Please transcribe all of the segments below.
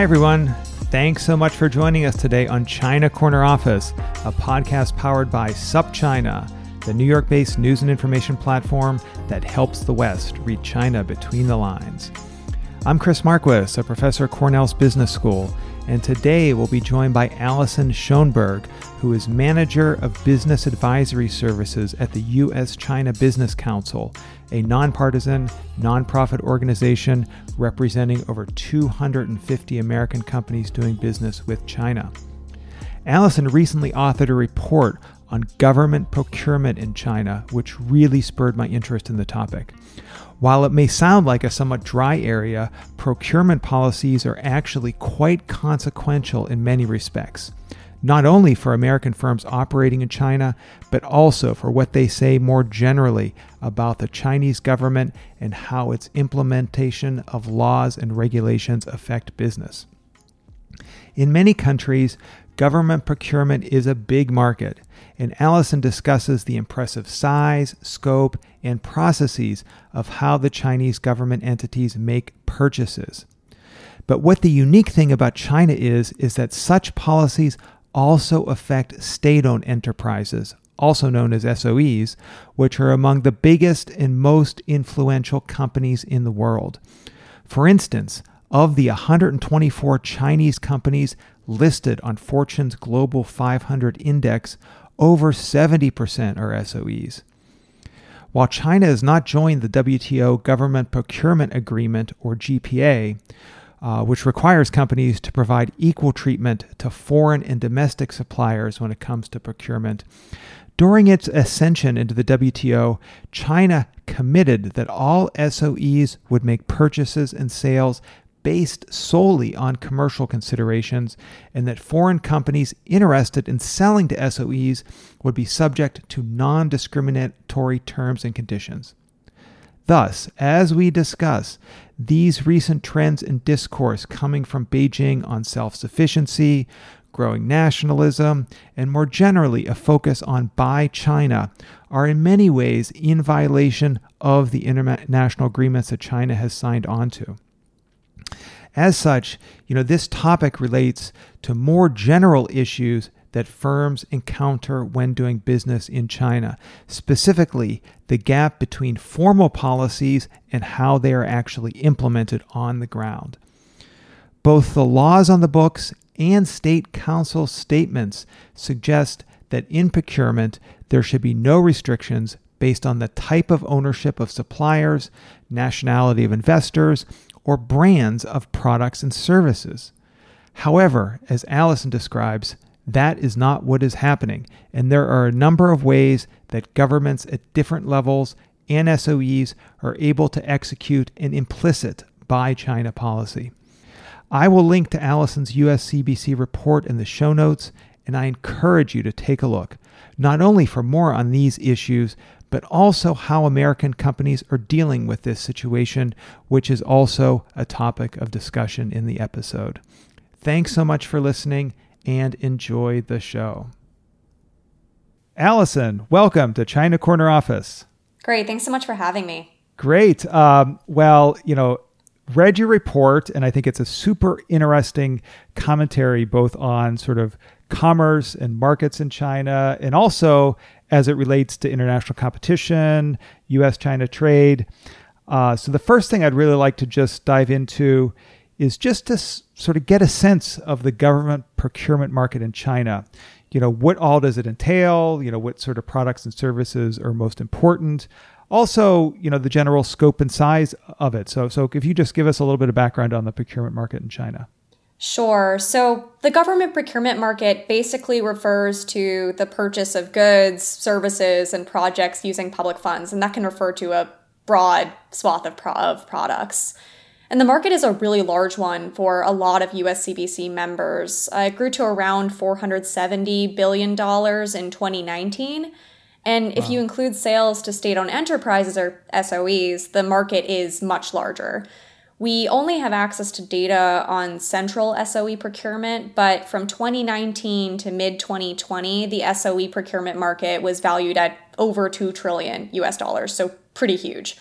Hi, everyone. Thanks so much for joining us today on China Corner Office, a podcast powered by SupChina, the New York based news and information platform that helps the West read China between the lines. I'm Chris Marquis, a professor at Cornell's Business School, and today we'll be joined by Allison Schoenberg, who is manager of business advisory services at the U.S. China Business Council, a nonpartisan, nonprofit organization representing over 250 American companies doing business with China. Allison recently authored a report on government procurement in China, which really spurred my interest in the topic. While it may sound like a somewhat dry area, procurement policies are actually quite consequential in many respects not only for American firms operating in China, but also for what they say more generally about the Chinese government and how its implementation of laws and regulations affect business. In many countries, government procurement is a big market, and Allison discusses the impressive size, scope, and processes of how the Chinese government entities make purchases. But what the unique thing about China is, is that such policies also affect state owned enterprises, also known as SOEs, which are among the biggest and most influential companies in the world. For instance, of the 124 Chinese companies listed on Fortune's Global 500 index, over 70% are SOEs. While China has not joined the WTO Government Procurement Agreement, or GPA, uh, which requires companies to provide equal treatment to foreign and domestic suppliers when it comes to procurement. During its ascension into the WTO, China committed that all SOEs would make purchases and sales based solely on commercial considerations, and that foreign companies interested in selling to SOEs would be subject to non discriminatory terms and conditions. Thus, as we discuss, these recent trends in discourse coming from Beijing on self sufficiency, growing nationalism, and more generally a focus on Buy China are in many ways in violation of the international agreements that China has signed on to. As such, you know, this topic relates to more general issues that firms encounter when doing business in China, specifically the gap between formal policies and how they are actually implemented on the ground. Both the laws on the books and state council statements suggest that in procurement there should be no restrictions based on the type of ownership of suppliers, nationality of investors, or brands of products and services. However, as Allison describes, that is not what is happening, and there are a number of ways that governments at different levels and SOEs are able to execute an implicit buy China policy. I will link to Allison's USCBC report in the show notes, and I encourage you to take a look, not only for more on these issues, but also how American companies are dealing with this situation, which is also a topic of discussion in the episode. Thanks so much for listening and enjoy the show. Allison, welcome to China Corner Office. Great. Thanks so much for having me. Great. Um, well, you know, read your report, and I think it's a super interesting commentary both on sort of commerce and markets in China, and also as it relates to international competition, US China trade. Uh, so, the first thing I'd really like to just dive into is just to s- sort of get a sense of the government procurement market in China. You know, what all does it entail? You know, what sort of products and services are most important? Also, you know, the general scope and size of it. So, so if you just give us a little bit of background on the procurement market in China. Sure. So the government procurement market basically refers to the purchase of goods, services, and projects using public funds, and that can refer to a broad swath of, pro- of products. And the market is a really large one for a lot of USCBC members. Uh, it grew to around $470 billion in 2019. And if wow. you include sales to state owned enterprises or SOEs, the market is much larger. We only have access to data on central SOE procurement, but from 2019 to mid 2020, the SOE procurement market was valued at over 2 trillion US dollars, so pretty huge.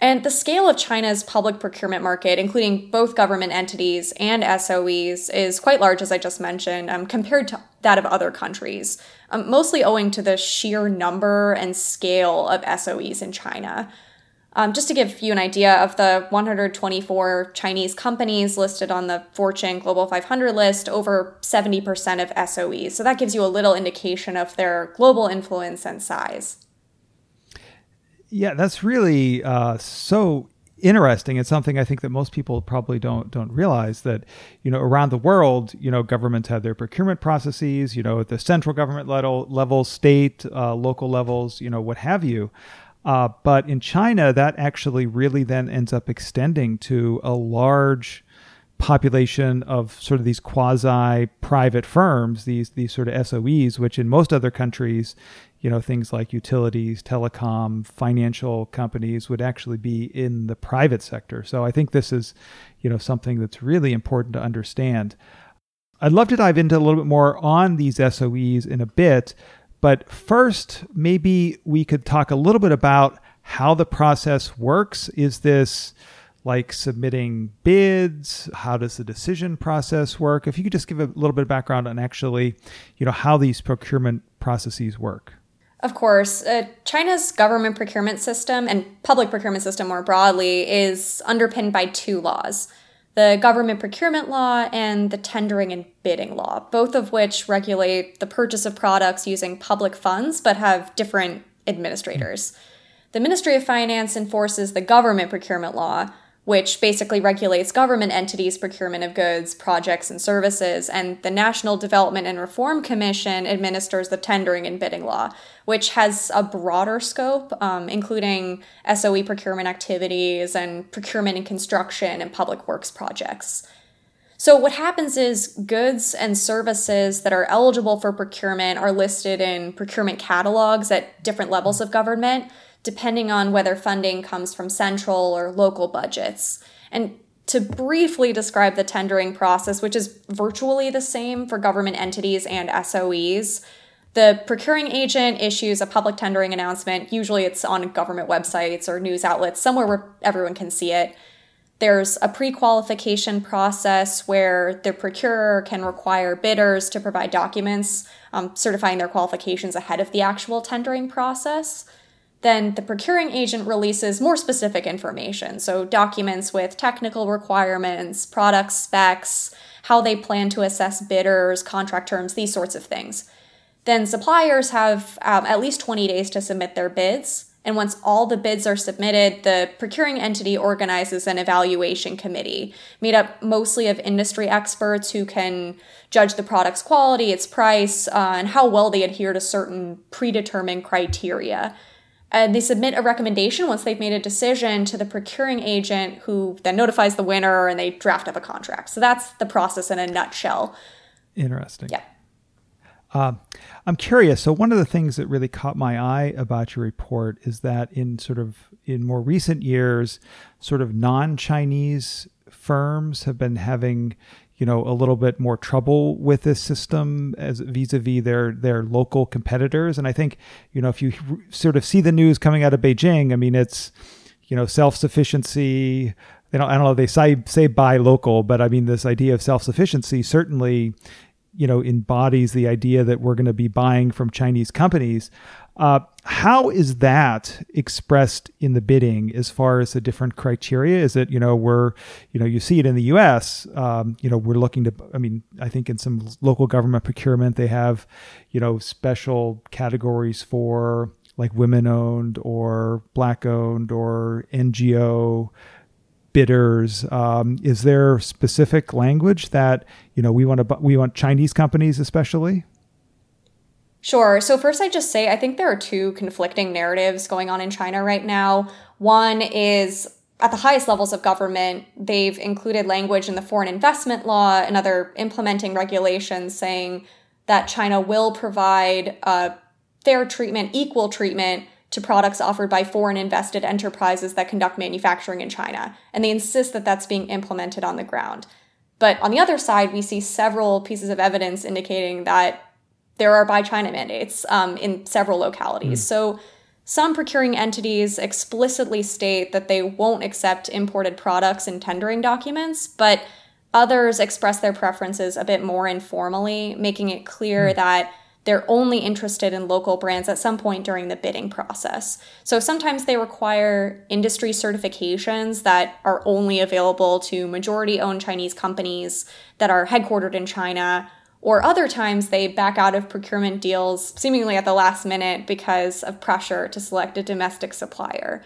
And the scale of China's public procurement market, including both government entities and SOEs, is quite large, as I just mentioned, um, compared to that of other countries, um, mostly owing to the sheer number and scale of SOEs in China. Um, just to give you an idea of the 124 Chinese companies listed on the Fortune Global 500 list, over 70% of SOEs. So that gives you a little indication of their global influence and size. Yeah, that's really uh, so interesting. It's something I think that most people probably don't don't realize that you know around the world, you know, governments have their procurement processes. You know, at the central government level, level, state, uh, local levels, you know, what have you. Uh, but in China, that actually really then ends up extending to a large population of sort of these quasi private firms, these these sort of SOEs, which in most other countries, you know, things like utilities, telecom, financial companies would actually be in the private sector. So I think this is, you know, something that's really important to understand. I'd love to dive into a little bit more on these SOEs in a bit, but first, maybe we could talk a little bit about how the process works. Is this like submitting bids? How does the decision process work? If you could just give a little bit of background on actually, you know, how these procurement processes work. Of course, uh, China's government procurement system and public procurement system more broadly is underpinned by two laws the government procurement law and the tendering and bidding law, both of which regulate the purchase of products using public funds but have different administrators. The Ministry of Finance enforces the government procurement law, which basically regulates government entities' procurement of goods, projects, and services, and the National Development and Reform Commission administers the tendering and bidding law, which has a broader scope, um, including SOE procurement activities and procurement and construction and public works projects. So, what happens is goods and services that are eligible for procurement are listed in procurement catalogs at different levels of government depending on whether funding comes from central or local budgets. And to briefly describe the tendering process, which is virtually the same for government entities and SOEs, the procuring agent issues a public tendering announcement. Usually it's on government websites or news outlets, somewhere where everyone can see it. There's a pre qualification process where the procurer can require bidders to provide documents um, certifying their qualifications ahead of the actual tendering process then the procuring agent releases more specific information. So, documents with technical requirements, product specs, how they plan to assess bidders, contract terms, these sorts of things. Then, suppliers have um, at least 20 days to submit their bids. And once all the bids are submitted, the procuring entity organizes an evaluation committee made up mostly of industry experts who can judge the product's quality, its price, uh, and how well they adhere to certain predetermined criteria and they submit a recommendation once they've made a decision to the procuring agent who then notifies the winner and they draft up a contract. So that's the process in a nutshell. Interesting. Yeah. Um, I'm curious. So one of the things that really caught my eye about your report is that in sort of in more recent years, sort of non-Chinese firms have been having, you know, a little bit more trouble with this system as vis-a-vis their their local competitors. And I think, you know, if you sort of see the news coming out of Beijing, I mean, it's you know, self-sufficiency. They don't, I don't know. They say say buy local, but I mean, this idea of self-sufficiency certainly, you know, embodies the idea that we're going to be buying from Chinese companies. Uh, how is that expressed in the bidding as far as the different criteria? Is it, you know, we're, you know, you see it in the US, um, you know, we're looking to, I mean, I think in some local government procurement, they have, you know, special categories for like women owned or black owned or NGO bidders. Um, is there specific language that, you know, we want to, we want Chinese companies especially? Sure. So, first, I just say I think there are two conflicting narratives going on in China right now. One is at the highest levels of government, they've included language in the foreign investment law and other implementing regulations saying that China will provide uh, fair treatment, equal treatment to products offered by foreign invested enterprises that conduct manufacturing in China. And they insist that that's being implemented on the ground. But on the other side, we see several pieces of evidence indicating that there are buy China mandates um, in several localities. Mm. So some procuring entities explicitly state that they won't accept imported products in tendering documents, but others express their preferences a bit more informally, making it clear mm. that they're only interested in local brands at some point during the bidding process. So sometimes they require industry certifications that are only available to majority owned Chinese companies that are headquartered in China or other times they back out of procurement deals seemingly at the last minute because of pressure to select a domestic supplier.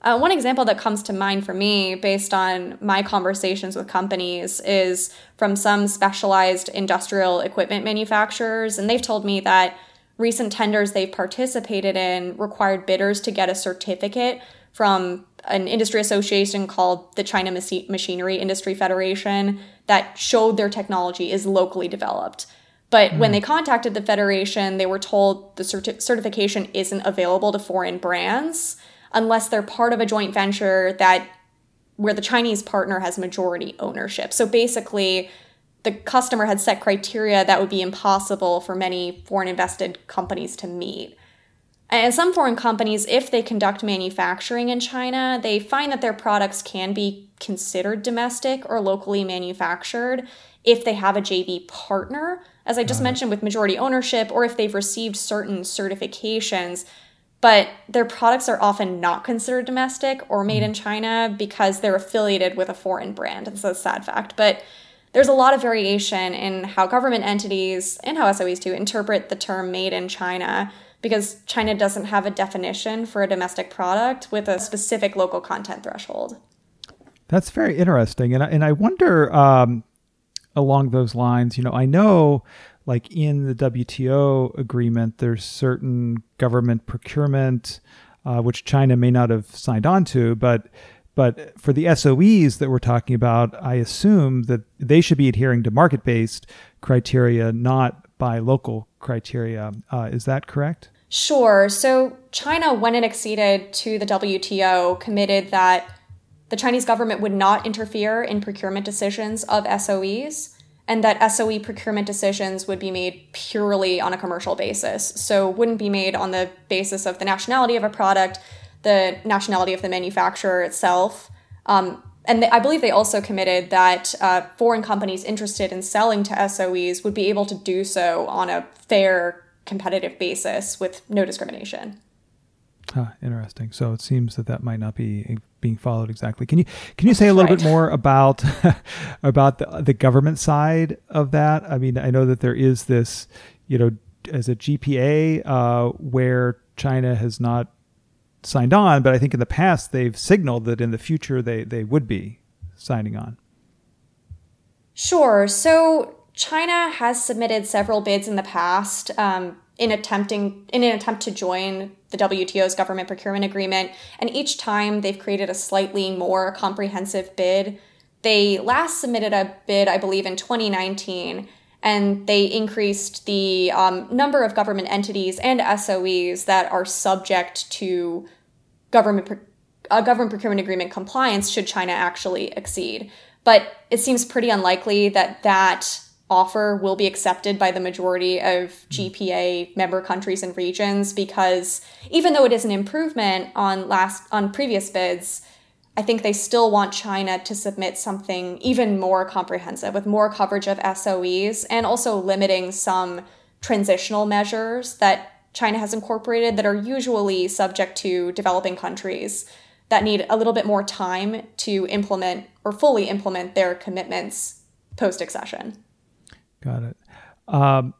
Uh, one example that comes to mind for me, based on my conversations with companies, is from some specialized industrial equipment manufacturers. And they've told me that recent tenders they've participated in required bidders to get a certificate from an industry association called the China Machinery Industry Federation that showed their technology is locally developed. But mm. when hmm. they contacted the federation, they were told the certi- certification isn't available to foreign brands unless they're part of a joint venture that where the Chinese partner has majority ownership. So basically, the customer had set criteria that would be impossible for many foreign invested companies to meet. And some foreign companies, if they conduct manufacturing in China, they find that their products can be considered domestic or locally manufactured if they have a JV partner, as I just mentioned with majority ownership, or if they've received certain certifications. But their products are often not considered domestic or made in mm. China because they're affiliated with a foreign brand. It's a sad fact. But there's a lot of variation in how government entities and how SOEs do interpret the term made in China because China doesn't have a definition for a domestic product with a specific local content threshold. That's very interesting, and I, and I wonder um, along those lines. You know, I know like in the WTO agreement, there's certain government procurement uh, which China may not have signed on to, but but for the SOEs that we're talking about, I assume that they should be adhering to market based criteria, not buy local criteria. Uh, is that correct? Sure. So China, when it acceded to the WTO, committed that the Chinese government would not interfere in procurement decisions of SOEs and that SOE procurement decisions would be made purely on a commercial basis. So wouldn't be made on the basis of the nationality of a product, the nationality of the manufacturer itself. Um, and I believe they also committed that uh, foreign companies interested in selling to SOEs would be able to do so on a fair, competitive basis with no discrimination. Huh, interesting. So it seems that that might not be being followed exactly. Can you can you say a little right. bit more about about the, the government side of that? I mean, I know that there is this, you know, as a GPA uh, where China has not signed on, but I think in the past they've signaled that in the future they they would be signing on. Sure. So China has submitted several bids in the past um, in attempting in an attempt to join the WTO's government procurement agreement, and each time they've created a slightly more comprehensive bid. They last submitted a bid, I believe, in 2019, and they increased the um, number of government entities and SOEs that are subject to government government procurement agreement compliance should China actually exceed. But it seems pretty unlikely that that offer will be accepted by the majority of hmm. GPA member countries and regions because even though it is an improvement on last on previous bids, I think they still want China to submit something even more comprehensive with more coverage of SOEs and also limiting some transitional measures that China has incorporated that are usually subject to developing countries that need a little bit more time to implement or fully implement their commitments post accession. Got it. Um,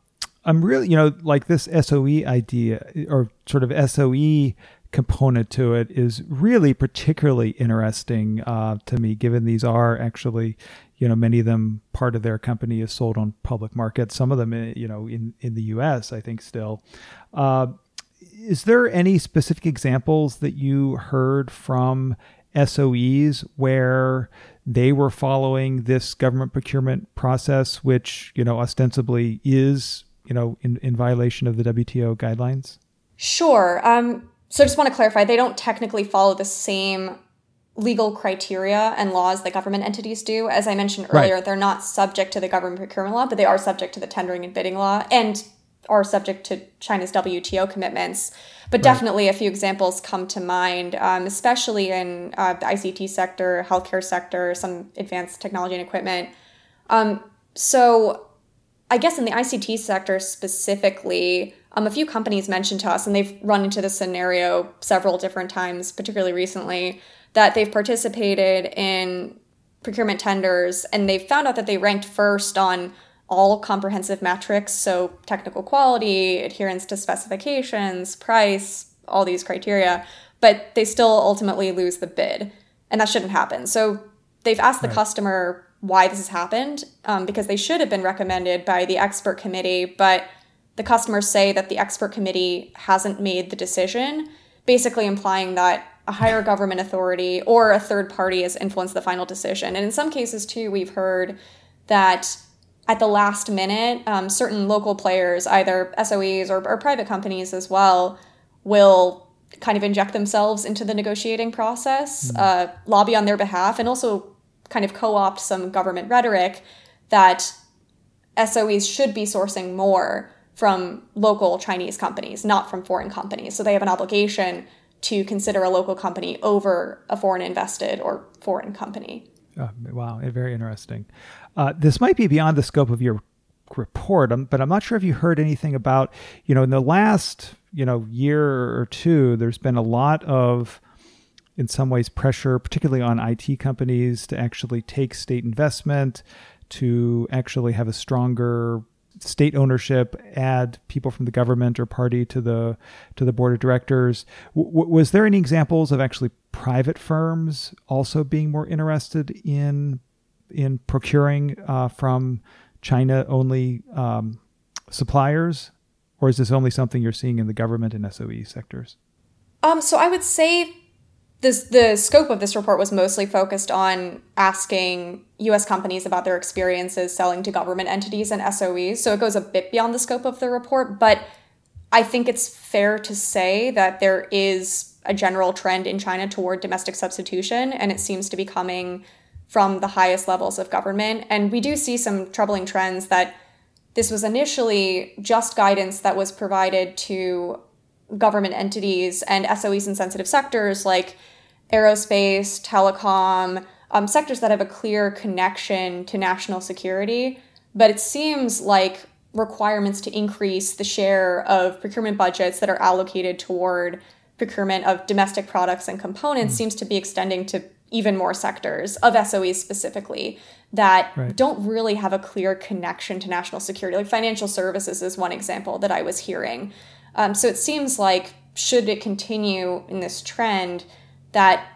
I'm really, you know, like this SOE idea or sort of SOE component to it is really particularly interesting uh, to me, given these are actually, you know, many of them part of their company is sold on public markets. Some of them, eh, you know, in in the U.S. I think still. Uh, is there any specific examples that you heard from SOEs where they were following this government procurement process, which you know ostensibly is you know in, in violation of the WTO guidelines? Sure. Um, so I just want to clarify: they don't technically follow the same legal criteria and laws that government entities do. As I mentioned earlier, right. they're not subject to the government procurement law, but they are subject to the tendering and bidding law and are subject to China's WTO commitments. But right. definitely a few examples come to mind, um, especially in uh, the ICT sector, healthcare sector, some advanced technology and equipment. Um, so I guess in the ICT sector specifically, um, a few companies mentioned to us, and they've run into this scenario several different times, particularly recently, that they've participated in procurement tenders and they've found out that they ranked first on all comprehensive metrics, so technical quality, adherence to specifications, price, all these criteria, but they still ultimately lose the bid. And that shouldn't happen. So they've asked the right. customer why this has happened um, because they should have been recommended by the expert committee, but the customers say that the expert committee hasn't made the decision, basically implying that a higher government authority or a third party has influenced the final decision. And in some cases, too, we've heard that at the last minute, um, certain local players, either SOEs or, or private companies as well, will kind of inject themselves into the negotiating process, mm. uh, lobby on their behalf, and also kind of co opt some government rhetoric that SOEs should be sourcing more from local Chinese companies, not from foreign companies. So they have an obligation to consider a local company over a foreign invested or foreign company. Oh, wow, very interesting. Uh, this might be beyond the scope of your report, um, but I'm not sure if you heard anything about, you know, in the last, you know, year or two, there's been a lot of, in some ways, pressure, particularly on IT companies, to actually take state investment, to actually have a stronger state ownership, add people from the government or party to the to the board of directors. W- was there any examples of actually private firms also being more interested in in procuring uh, from China only um, suppliers, or is this only something you're seeing in the government and SOE sectors? Um, so I would say this, the scope of this report was mostly focused on asking US companies about their experiences selling to government entities and SOEs. So it goes a bit beyond the scope of the report, but I think it's fair to say that there is a general trend in China toward domestic substitution, and it seems to be coming from the highest levels of government. And we do see some troubling trends that this was initially just guidance that was provided to government entities and SOEs in sensitive sectors like aerospace, telecom, um, sectors that have a clear connection to national security. But it seems like requirements to increase the share of procurement budgets that are allocated toward procurement of domestic products and components mm. seems to be extending to even more sectors of SOEs specifically that right. don't really have a clear connection to national security. Like financial services is one example that I was hearing. Um, so it seems like, should it continue in this trend, that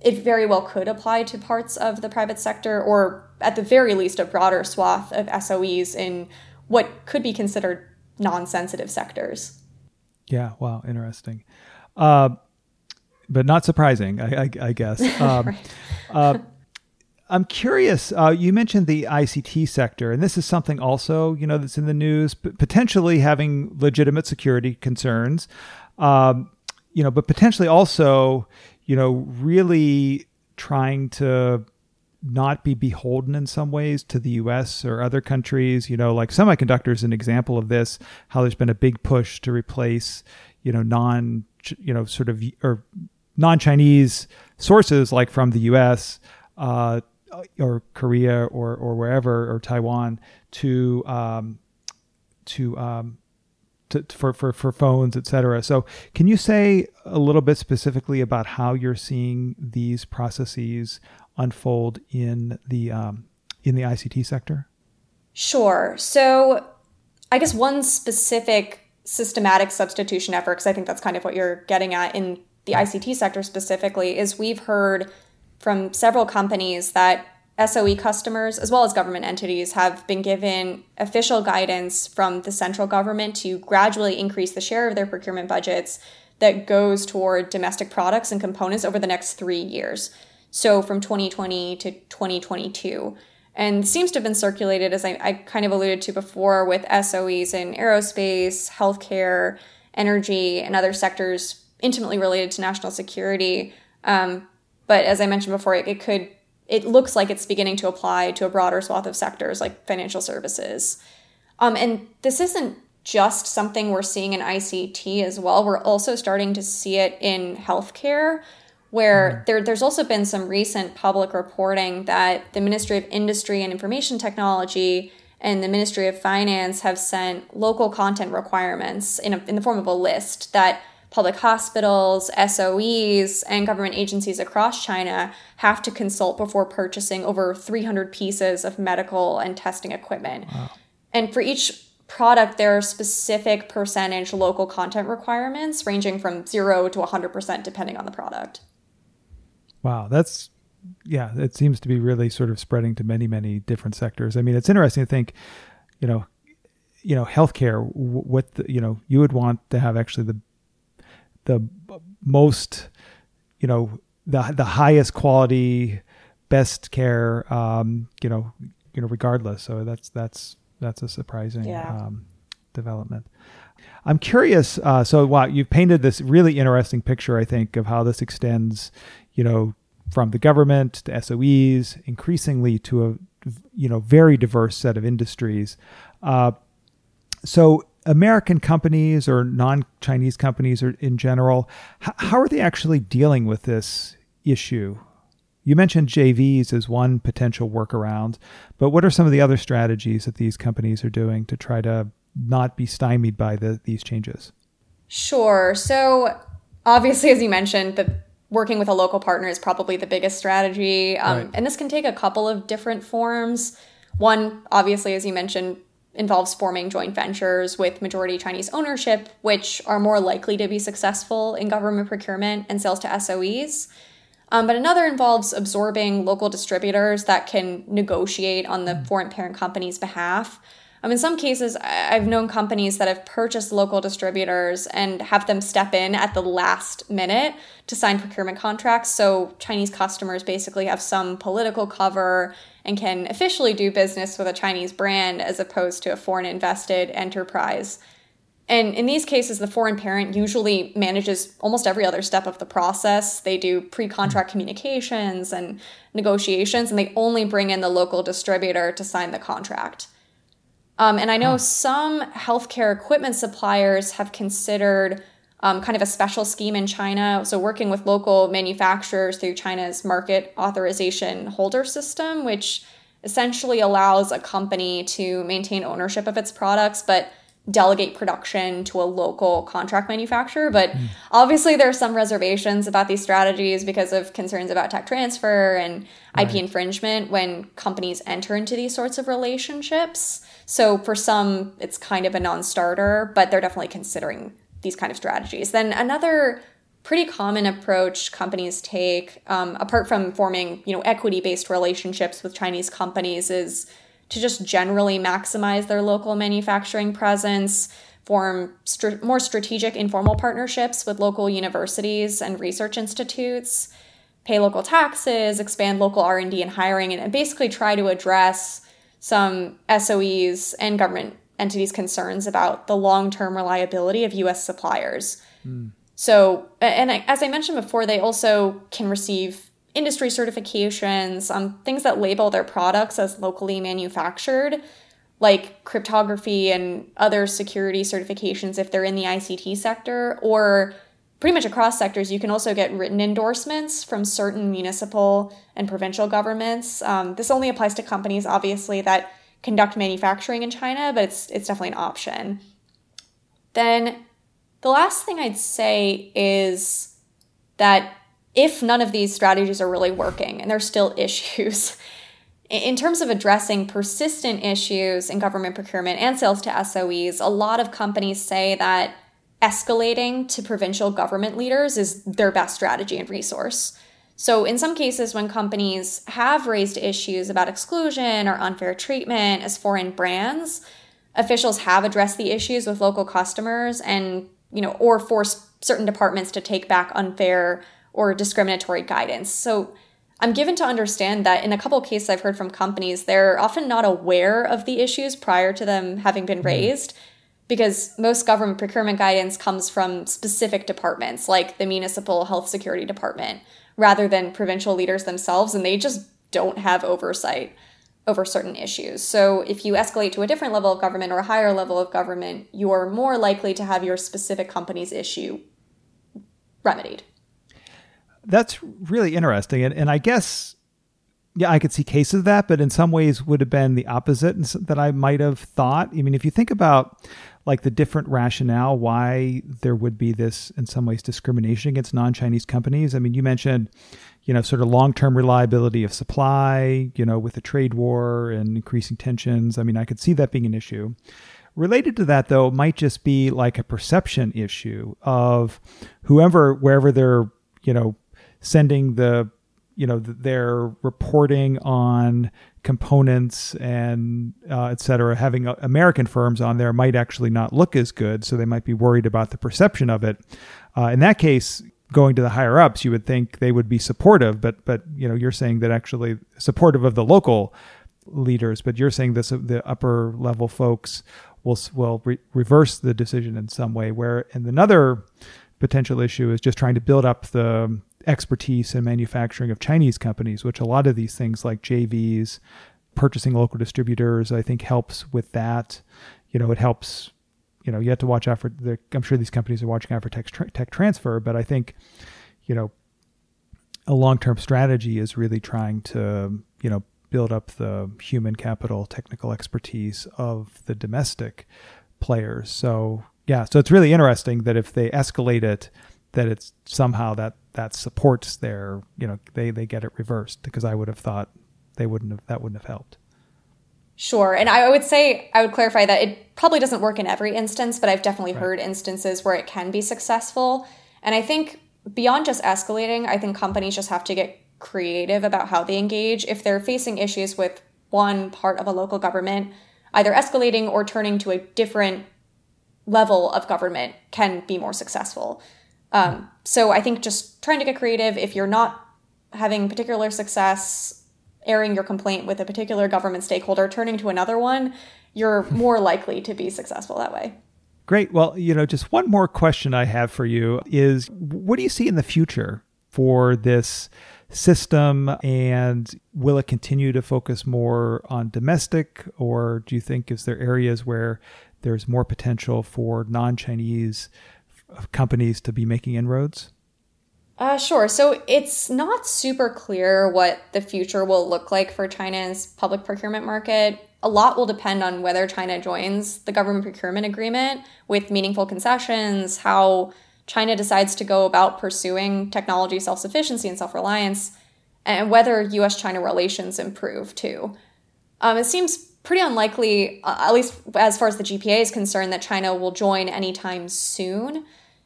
it very well could apply to parts of the private sector, or at the very least, a broader swath of SOEs in what could be considered non sensitive sectors. Yeah, wow, interesting. Uh, but not surprising, I, I, I guess. Um, right. uh, I'm curious. Uh, you mentioned the ICT sector, and this is something also you know that's in the news, potentially having legitimate security concerns. Um, you know, but potentially also, you know, really trying to not be beholden in some ways to the US or other countries? You know, like semiconductors an example of this, how there's been a big push to replace, you know, non, you know, sort of, or non Chinese sources like from the US uh, or Korea or, or wherever, or Taiwan to, um, to, um, to, for, for, for phones, etc. So, can you say a little bit specifically about how you're seeing these processes unfold in the um, in the ICT sector? Sure. So, I guess one specific systematic substitution effort, because I think that's kind of what you're getting at in the ICT sector specifically, is we've heard from several companies that SOE customers, as well as government entities, have been given official guidance from the central government to gradually increase the share of their procurement budgets that goes toward domestic products and components over the next three years. So from 2020 to 2022. And seems to have been circulated, as I, I kind of alluded to before, with SOEs in aerospace, healthcare, energy, and other sectors intimately related to national security. Um, but as I mentioned before, it, it could it looks like it's beginning to apply to a broader swath of sectors like financial services. Um, and this isn't just something we're seeing in ICT as well. We're also starting to see it in healthcare, where mm there, there's also been some recent public reporting that the Ministry of Industry and Information Technology and the Ministry of Finance have sent local content requirements in, a, in the form of a list that public hospitals, SOEs, and government agencies across China have to consult before purchasing over 300 pieces of medical and testing equipment. Wow. And for each product, there are specific percentage local content requirements ranging from zero to 100% depending on the product. Wow, that's yeah, it seems to be really sort of spreading to many, many different sectors. I mean, it's interesting to think, you know, you know, healthcare. What the, you know, you would want to have actually the the most, you know, the the highest quality, best care, um, you know, you know, regardless. So that's that's that's a surprising yeah. um, development. I'm curious. Uh, so, wow, you've painted this really interesting picture, I think, of how this extends, you know, from the government to SOEs, increasingly to a, you know, very diverse set of industries. Uh, so, American companies or non Chinese companies or in general, h- how are they actually dealing with this issue? You mentioned JVs as one potential workaround, but what are some of the other strategies that these companies are doing to try to not be stymied by the, these changes? Sure. So, obviously, as you mentioned, the working with a local partner is probably the biggest strategy. Um, right. And this can take a couple of different forms. One, obviously, as you mentioned, involves forming joint ventures with majority Chinese ownership, which are more likely to be successful in government procurement and sales to SOEs. Um, but another involves absorbing local distributors that can negotiate on the foreign parent company's behalf. Um, in some cases, I've known companies that have purchased local distributors and have them step in at the last minute to sign procurement contracts. So Chinese customers basically have some political cover and can officially do business with a Chinese brand as opposed to a foreign invested enterprise. And in these cases, the foreign parent usually manages almost every other step of the process. They do pre contract communications and negotiations, and they only bring in the local distributor to sign the contract. Um, and I know huh. some healthcare equipment suppliers have considered um, kind of a special scheme in China. So, working with local manufacturers through China's market authorization holder system, which essentially allows a company to maintain ownership of its products, but delegate production to a local contract manufacturer. But mm. obviously, there are some reservations about these strategies because of concerns about tech transfer and right. IP infringement when companies enter into these sorts of relationships. So, for some, it's kind of a non starter, but they're definitely considering these kind of strategies. Then, another pretty common approach companies take um, apart from forming you know equity based relationships with chinese companies is to just generally maximize their local manufacturing presence, form more strategic informal partnerships with local universities and research institutes, pay local taxes, expand local R&D and hiring and, and basically try to address some SOEs and government entities concerns about the long-term reliability of US suppliers. Mm. So, and as I mentioned before, they also can receive industry certifications, um, things that label their products as locally manufactured, like cryptography and other security certifications if they're in the ICT sector, or pretty much across sectors, you can also get written endorsements from certain municipal and provincial governments. Um, this only applies to companies, obviously, that conduct manufacturing in China, but it's it's definitely an option. Then the last thing I'd say is that if none of these strategies are really working and there's still issues, in terms of addressing persistent issues in government procurement and sales to SOEs, a lot of companies say that escalating to provincial government leaders is their best strategy and resource. So, in some cases, when companies have raised issues about exclusion or unfair treatment as foreign brands, officials have addressed the issues with local customers and, you know, or forced certain departments to take back unfair or discriminatory guidance. So, I'm given to understand that in a couple of cases I've heard from companies, they're often not aware of the issues prior to them having been mm-hmm. raised because most government procurement guidance comes from specific departments like the municipal health security department rather than provincial leaders themselves and they just don't have oversight over certain issues. So if you escalate to a different level of government or a higher level of government, you're more likely to have your specific company's issue remedied. That's really interesting. And, and I guess, yeah, I could see cases of that, but in some ways would have been the opposite that I might have thought. I mean, if you think about like the different rationale why there would be this in some ways discrimination against non-chinese companies. I mean you mentioned you know sort of long-term reliability of supply you know with the trade war and increasing tensions. I mean i could see that being an issue. Related to that though might just be like a perception issue of whoever wherever they're you know sending the you know they're reporting on components and uh, et cetera, having uh, American firms on there might actually not look as good. So they might be worried about the perception of it. Uh, in that case, going to the higher ups, you would think they would be supportive, but but you know you're saying that actually supportive of the local leaders, but you're saying this the upper level folks will will re- reverse the decision in some way. Where and another potential issue is just trying to build up the expertise in manufacturing of Chinese companies, which a lot of these things like JVs, purchasing local distributors, I think helps with that. You know, it helps. You know, you have to watch out for. The, I'm sure these companies are watching out for tech, tech transfer, but I think, you know, a long-term strategy is really trying to, you know, build up the human capital, technical expertise of the domestic players. So yeah, so it's really interesting that if they escalate it, that it's somehow that that supports their you know they they get it reversed because I would have thought they wouldn't have that wouldn't have helped. Sure, and I would say I would clarify that it probably doesn't work in every instance, but I've definitely right. heard instances where it can be successful. And I think beyond just escalating, I think companies just have to get creative about how they engage. If they're facing issues with one part of a local government, either escalating or turning to a different level of government can be more successful. Um, so I think just trying to get creative. If you're not having particular success airing your complaint with a particular government stakeholder, turning to another one, you're more likely to be successful that way. Great. Well, you know, just one more question I have for you is what do you see in the future for this system and will it continue to focus more on domestic or do you think is there areas where there's more potential for non-Chinese companies to be making inroads? Uh, sure. So it's not super clear what the future will look like for China's public procurement market. A lot will depend on whether China joins the government procurement agreement with meaningful concessions, how China decides to go about pursuing technology self sufficiency and self reliance, and whether US China relations improve too. Um, it seems pretty unlikely, uh, at least as far as the GPA is concerned, that China will join anytime soon.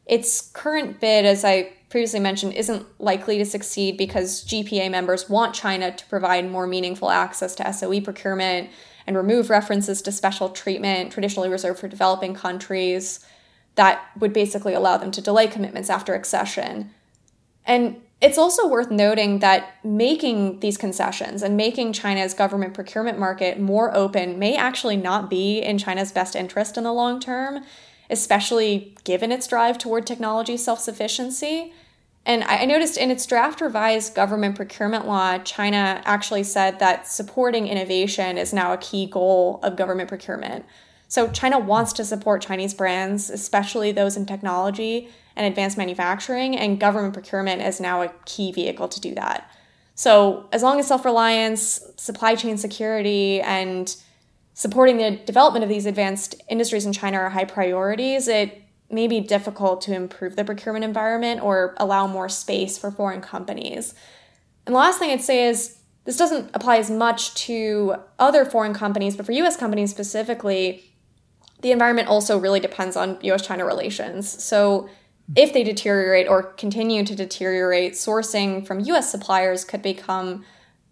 Its current bid, as I previously mentioned, isn't likely to succeed because GPA members want China to provide more meaningful access to SOE procurement and remove references to special treatment traditionally reserved for developing countries that would basically allow them to delay commitments after accession. And it's also worth noting that making these concessions and making China's government procurement market more open may actually not be in China's best interest in the long term especially given its drive toward technology self sufficiency. And I noticed in its draft revised government procurement law, China actually said that supporting innovation is now a key goal of government procurement. So China wants to support Chinese brands, especially those in technology and advanced manufacturing, and government procurement is now a key vehicle to do that. So as long as self-reliance, supply chain security, and supporting the development of these advanced industries in China are high priorities, it may be difficult to improve the procurement environment or allow more space for foreign companies. And the last thing I'd say is this doesn't apply as much to other foreign companies, but for US companies specifically, the environment also really depends on US China relations. So if they deteriorate or continue to deteriorate, sourcing from US suppliers could become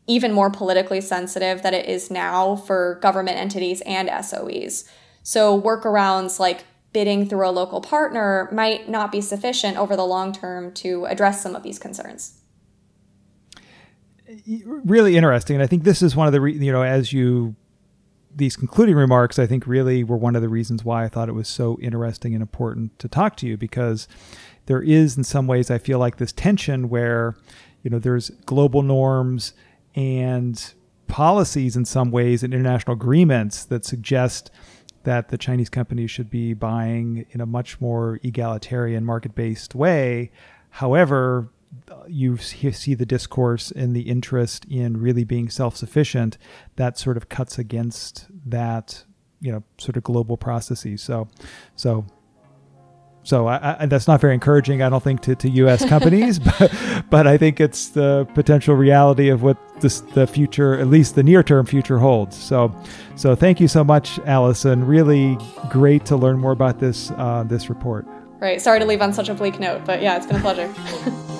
even more politically sensitive than it is now for government entities and SOEs. So workarounds like bidding through a local partner might not be sufficient over the long term to address some of these concerns. Really interesting, and I think this is one of the re- you know as you these concluding remarks, I think really were one of the reasons why I thought it was so interesting and important to talk to you because there is in some ways I feel like this tension where you know there's global norms and policies in some ways and international agreements that suggest that the Chinese companies should be buying in a much more egalitarian market based way. However, you see the discourse and the interest in really being self sufficient that sort of cuts against that you know sort of global processes so so so I, I, that's not very encouraging, I don't think, to, to U.S. companies, but, but I think it's the potential reality of what this, the future, at least the near-term future, holds. So, so thank you so much, Allison. Really great to learn more about this uh, this report. Right. Sorry to leave on such a bleak note, but yeah, it's been a pleasure.